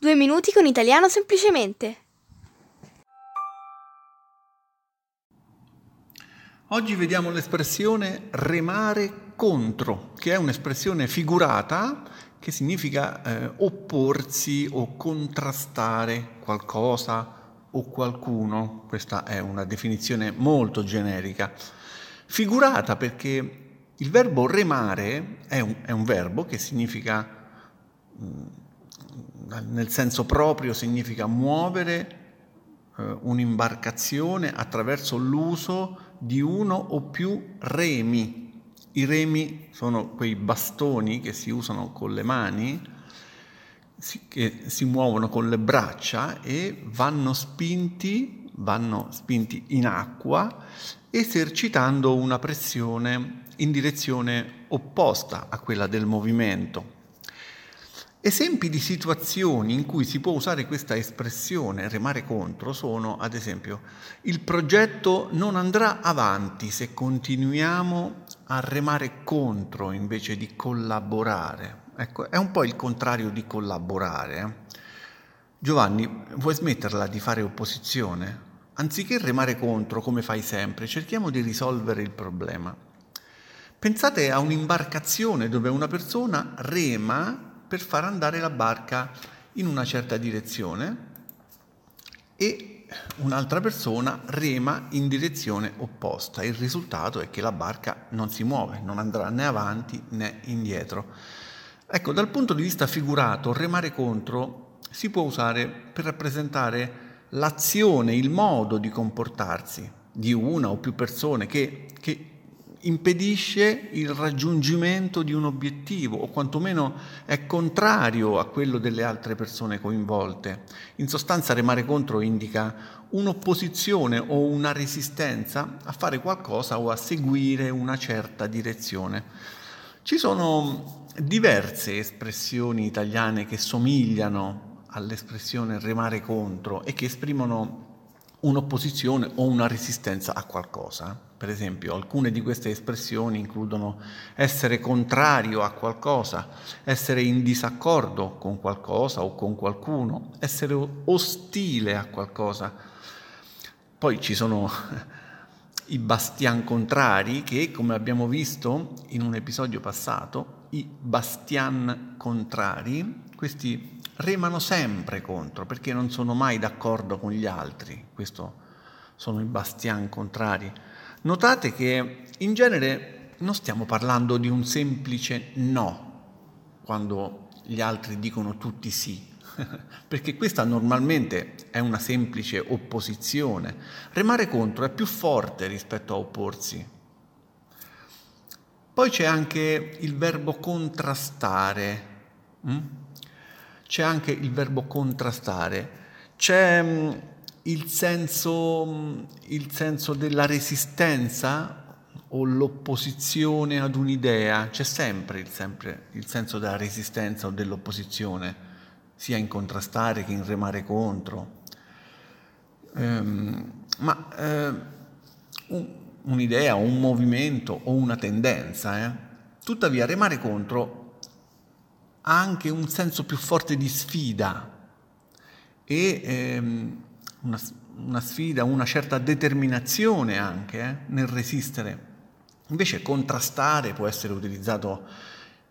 Due minuti con italiano semplicemente. Oggi vediamo l'espressione remare contro, che è un'espressione figurata che significa eh, opporsi o contrastare qualcosa o qualcuno. Questa è una definizione molto generica. Figurata perché il verbo remare è un, è un verbo che significa, mm, nel senso proprio, significa muovere eh, un'imbarcazione attraverso l'uso di uno o più remi. I remi sono quei bastoni che si usano con le mani, che si muovono con le braccia e vanno spinti, vanno spinti in acqua esercitando una pressione in direzione opposta a quella del movimento. Esempi di situazioni in cui si può usare questa espressione remare contro sono, ad esempio, il progetto non andrà avanti se continuiamo a remare contro invece di collaborare. Ecco, è un po' il contrario di collaborare. Eh. Giovanni, vuoi smetterla di fare opposizione? Anziché remare contro come fai sempre, cerchiamo di risolvere il problema. Pensate a un'imbarcazione dove una persona rema per far andare la barca in una certa direzione e un'altra persona rema in direzione opposta. Il risultato è che la barca non si muove, non andrà né avanti né indietro. Ecco, dal punto di vista figurato, remare contro si può usare per rappresentare l'azione, il modo di comportarsi di una o più persone che, che impedisce il raggiungimento di un obiettivo o quantomeno è contrario a quello delle altre persone coinvolte. In sostanza remare contro indica un'opposizione o una resistenza a fare qualcosa o a seguire una certa direzione. Ci sono diverse espressioni italiane che somigliano all'espressione remare contro e che esprimono un'opposizione o una resistenza a qualcosa. Per esempio, alcune di queste espressioni includono essere contrario a qualcosa, essere in disaccordo con qualcosa o con qualcuno, essere ostile a qualcosa. Poi ci sono i bastian contrari che, come abbiamo visto in un episodio passato, i bastian contrari, questi remano sempre contro perché non sono mai d'accordo con gli altri. Questo sono i bastian contrari. Notate che in genere non stiamo parlando di un semplice no quando gli altri dicono tutti sì, perché questa normalmente è una semplice opposizione. Remare contro è più forte rispetto a opporsi. Poi c'è anche il verbo contrastare. Mm? C'è anche il verbo contrastare. C'è mm, il senso, il senso della resistenza o l'opposizione ad un'idea, c'è sempre il, sempre il, senso della resistenza o dell'opposizione, sia in contrastare che in remare contro. Ehm, ma eh, un, un'idea, un movimento o una tendenza, eh? tuttavia remare contro ha anche un senso più forte di sfida e ehm, una, una sfida, una certa determinazione anche eh, nel resistere. Invece contrastare può essere utilizzato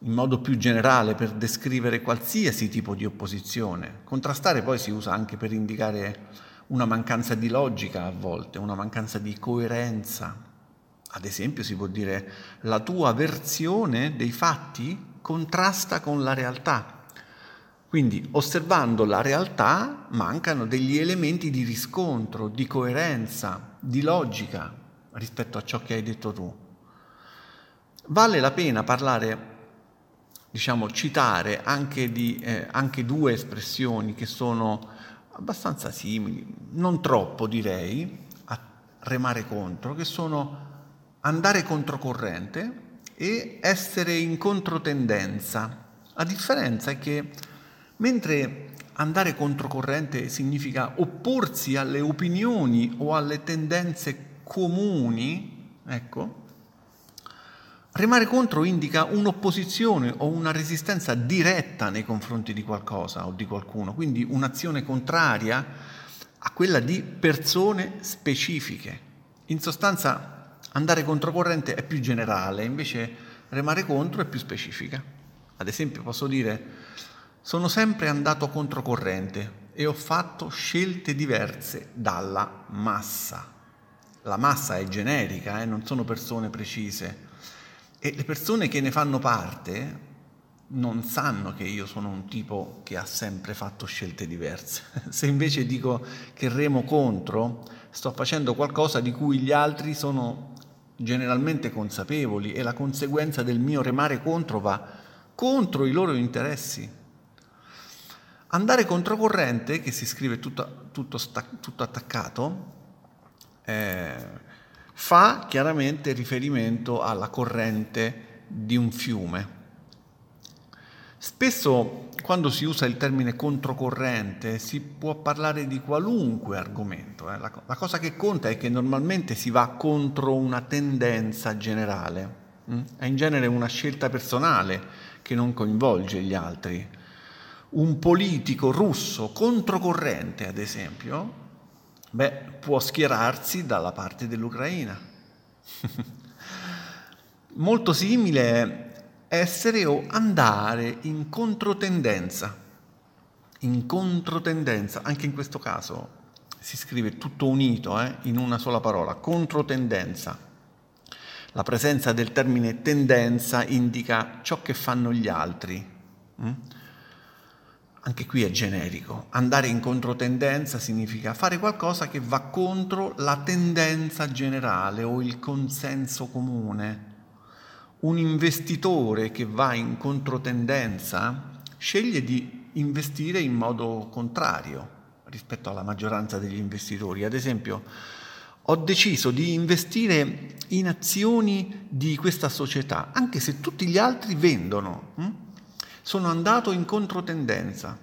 in modo più generale per descrivere qualsiasi tipo di opposizione. Contrastare poi si usa anche per indicare una mancanza di logica a volte, una mancanza di coerenza. Ad esempio si può dire la tua versione dei fatti contrasta con la realtà. Quindi osservando la realtà mancano degli elementi di riscontro, di coerenza, di logica rispetto a ciò che hai detto tu. Vale la pena parlare, diciamo, citare anche, di, eh, anche due espressioni che sono abbastanza simili, non troppo direi, a remare contro, che sono andare controcorrente e essere in controtendenza. La differenza è che Mentre andare controcorrente significa opporsi alle opinioni o alle tendenze comuni, ecco, Remare contro indica un'opposizione o una resistenza diretta nei confronti di qualcosa o di qualcuno, quindi un'azione contraria a quella di persone specifiche. In sostanza andare controcorrente è più generale, invece remare contro è più specifica. Ad esempio posso dire sono sempre andato controcorrente e ho fatto scelte diverse dalla massa. La massa è generica, eh, non sono persone precise e le persone che ne fanno parte non sanno che io sono un tipo che ha sempre fatto scelte diverse. Se invece dico che remo contro, sto facendo qualcosa di cui gli altri sono generalmente consapevoli e la conseguenza del mio remare contro va contro i loro interessi. Andare controcorrente, che si scrive tutto, tutto, tutto attaccato, eh, fa chiaramente riferimento alla corrente di un fiume. Spesso quando si usa il termine controcorrente si può parlare di qualunque argomento. Eh. La, la, cosa che conta è che normalmente si va contro una tendenza generale. Mm? È in genere una scelta personale che non coinvolge gli altri. Un politico russo controcorrente, ad esempio, Beh, può schierarsi dalla parte dell'Ucraina. Molto simile essere o andare in controtendenza. In controtendenza, anche in questo caso si scrive tutto unito eh, in una sola parola, controtendenza. La presenza del termine tendenza indica ciò che fanno gli altri. Mm? anche qui è generico. Andare in controtendenza significa fare qualcosa che va contro la tendenza generale o il consenso comune. Un investitore che va in controtendenza sceglie di investire in modo contrario rispetto alla maggioranza degli investitori. Ad esempio, ho deciso di investire in azioni di questa società, anche se tutti gli altri vendono. Hm? sono andato in controtendenza.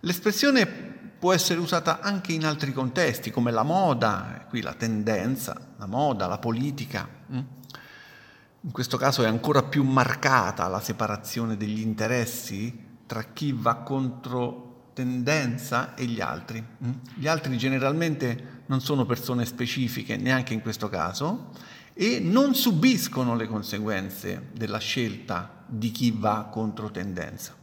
L'espressione può essere usata anche in altri contesti, come la moda, qui la tendenza, la moda, la politica. In questo caso è ancora più marcata la separazione degli interessi tra chi va contro tendenza e gli altri. Mm? Gli altri generalmente non sono persone specifiche, neanche in questo caso, e non subiscono le conseguenze della scelta di chi va contro tendenza.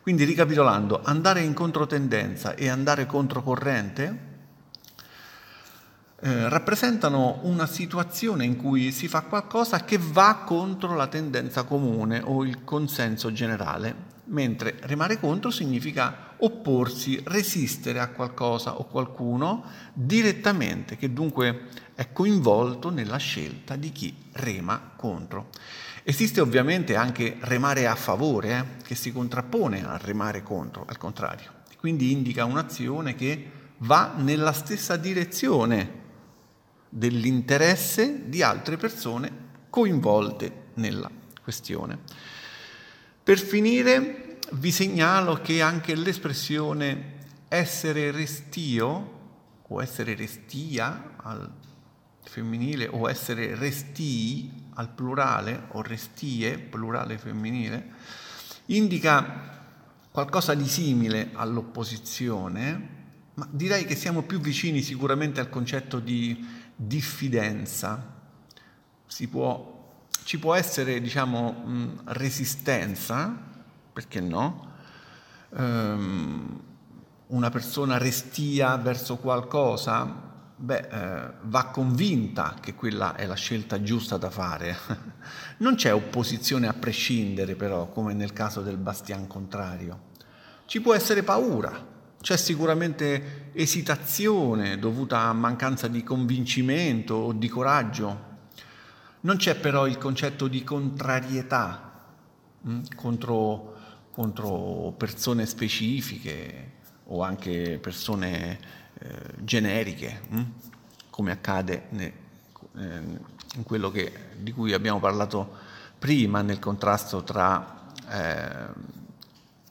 Quindi ricapitolando, andare in controtendenza e andare controcorrente eh, rappresentano una situazione in cui si fa qualcosa che va contro la tendenza comune o il consenso generale, mentre remare contro significa opporsi, resistere a qualcosa o qualcuno direttamente, che dunque è coinvolto nella scelta di chi rema contro. Esiste ovviamente anche remare a favore, eh, che si contrappone a remare contro, al contrario. Quindi indica un'azione che va nella stessa direzione dell'interesse di altre persone coinvolte nella questione. Per finire vi segnalo che anche l'espressione essere restio o essere restia al femminile o essere restii al plurale o restie, plurale femminile, indica qualcosa di simile all'opposizione, ma direi che siamo più vicini sicuramente al concetto di diffidenza. Può, ci può essere, diciamo, resistenza, perché no? Um, una persona restia verso qualcosa beh, eh, va convinta che quella è la scelta giusta da fare. Non c'è opposizione a prescindere però, come nel caso del bastian contrario. Ci può essere paura, c'è sicuramente esitazione dovuta a mancanza di convincimento o di coraggio. Non c'è però il concetto di contrarietà mh, hm, contro, contro persone specifiche o anche persone eh, generiche, hm? come accade ne, eh, in quello che, di cui abbiamo parlato prima nel contrasto tra eh,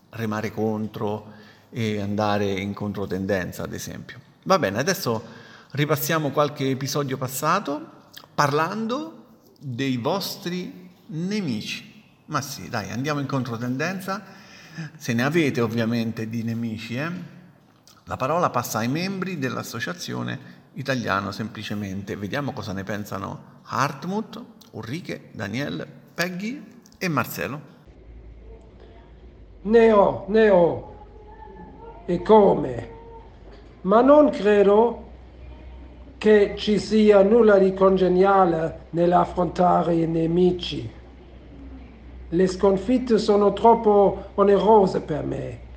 remare contro e andare in controtendenza, ad esempio. Va bene, adesso ripassiamo qualche episodio passato parlando dei vostri nemici. Ma sì, dai, andiamo in controtendenza. Se ne avete ovviamente di nemici, eh? La parola passa ai membri dell'associazione italiano semplicemente. Vediamo cosa ne pensano Hartmut, Ulrike, Daniel, Peggy e Marcello. Neo, Neo, e come? Ma non credo che ci sia nulla di congeniale nell'affrontare i nemici. Le sconfitte sono troppo onerose per me.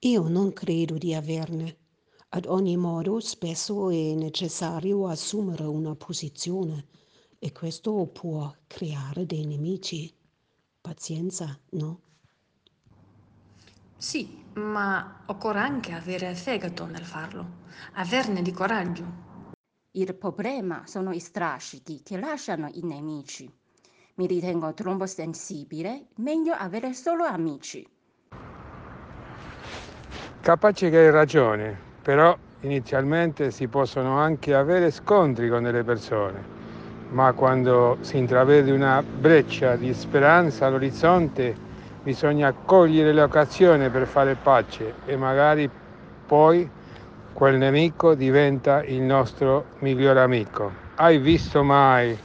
Io non credo di averne. Ad ogni modo, spesso è necessario assumere una posizione e questo può creare dei nemici. Pazienza, no? Sì, ma occorre anche avere fegato nel farlo, averne di coraggio. Il problema sono i strascichi che lasciano i nemici. Mi ritengo troppo sensibile, meglio avere solo amici. Capace che hai ragione, però inizialmente si possono anche avere scontri con delle persone, ma quando si intravede una breccia di speranza all'orizzonte bisogna cogliere l'occasione per fare pace e magari poi quel nemico diventa il nostro miglior amico. Hai visto mai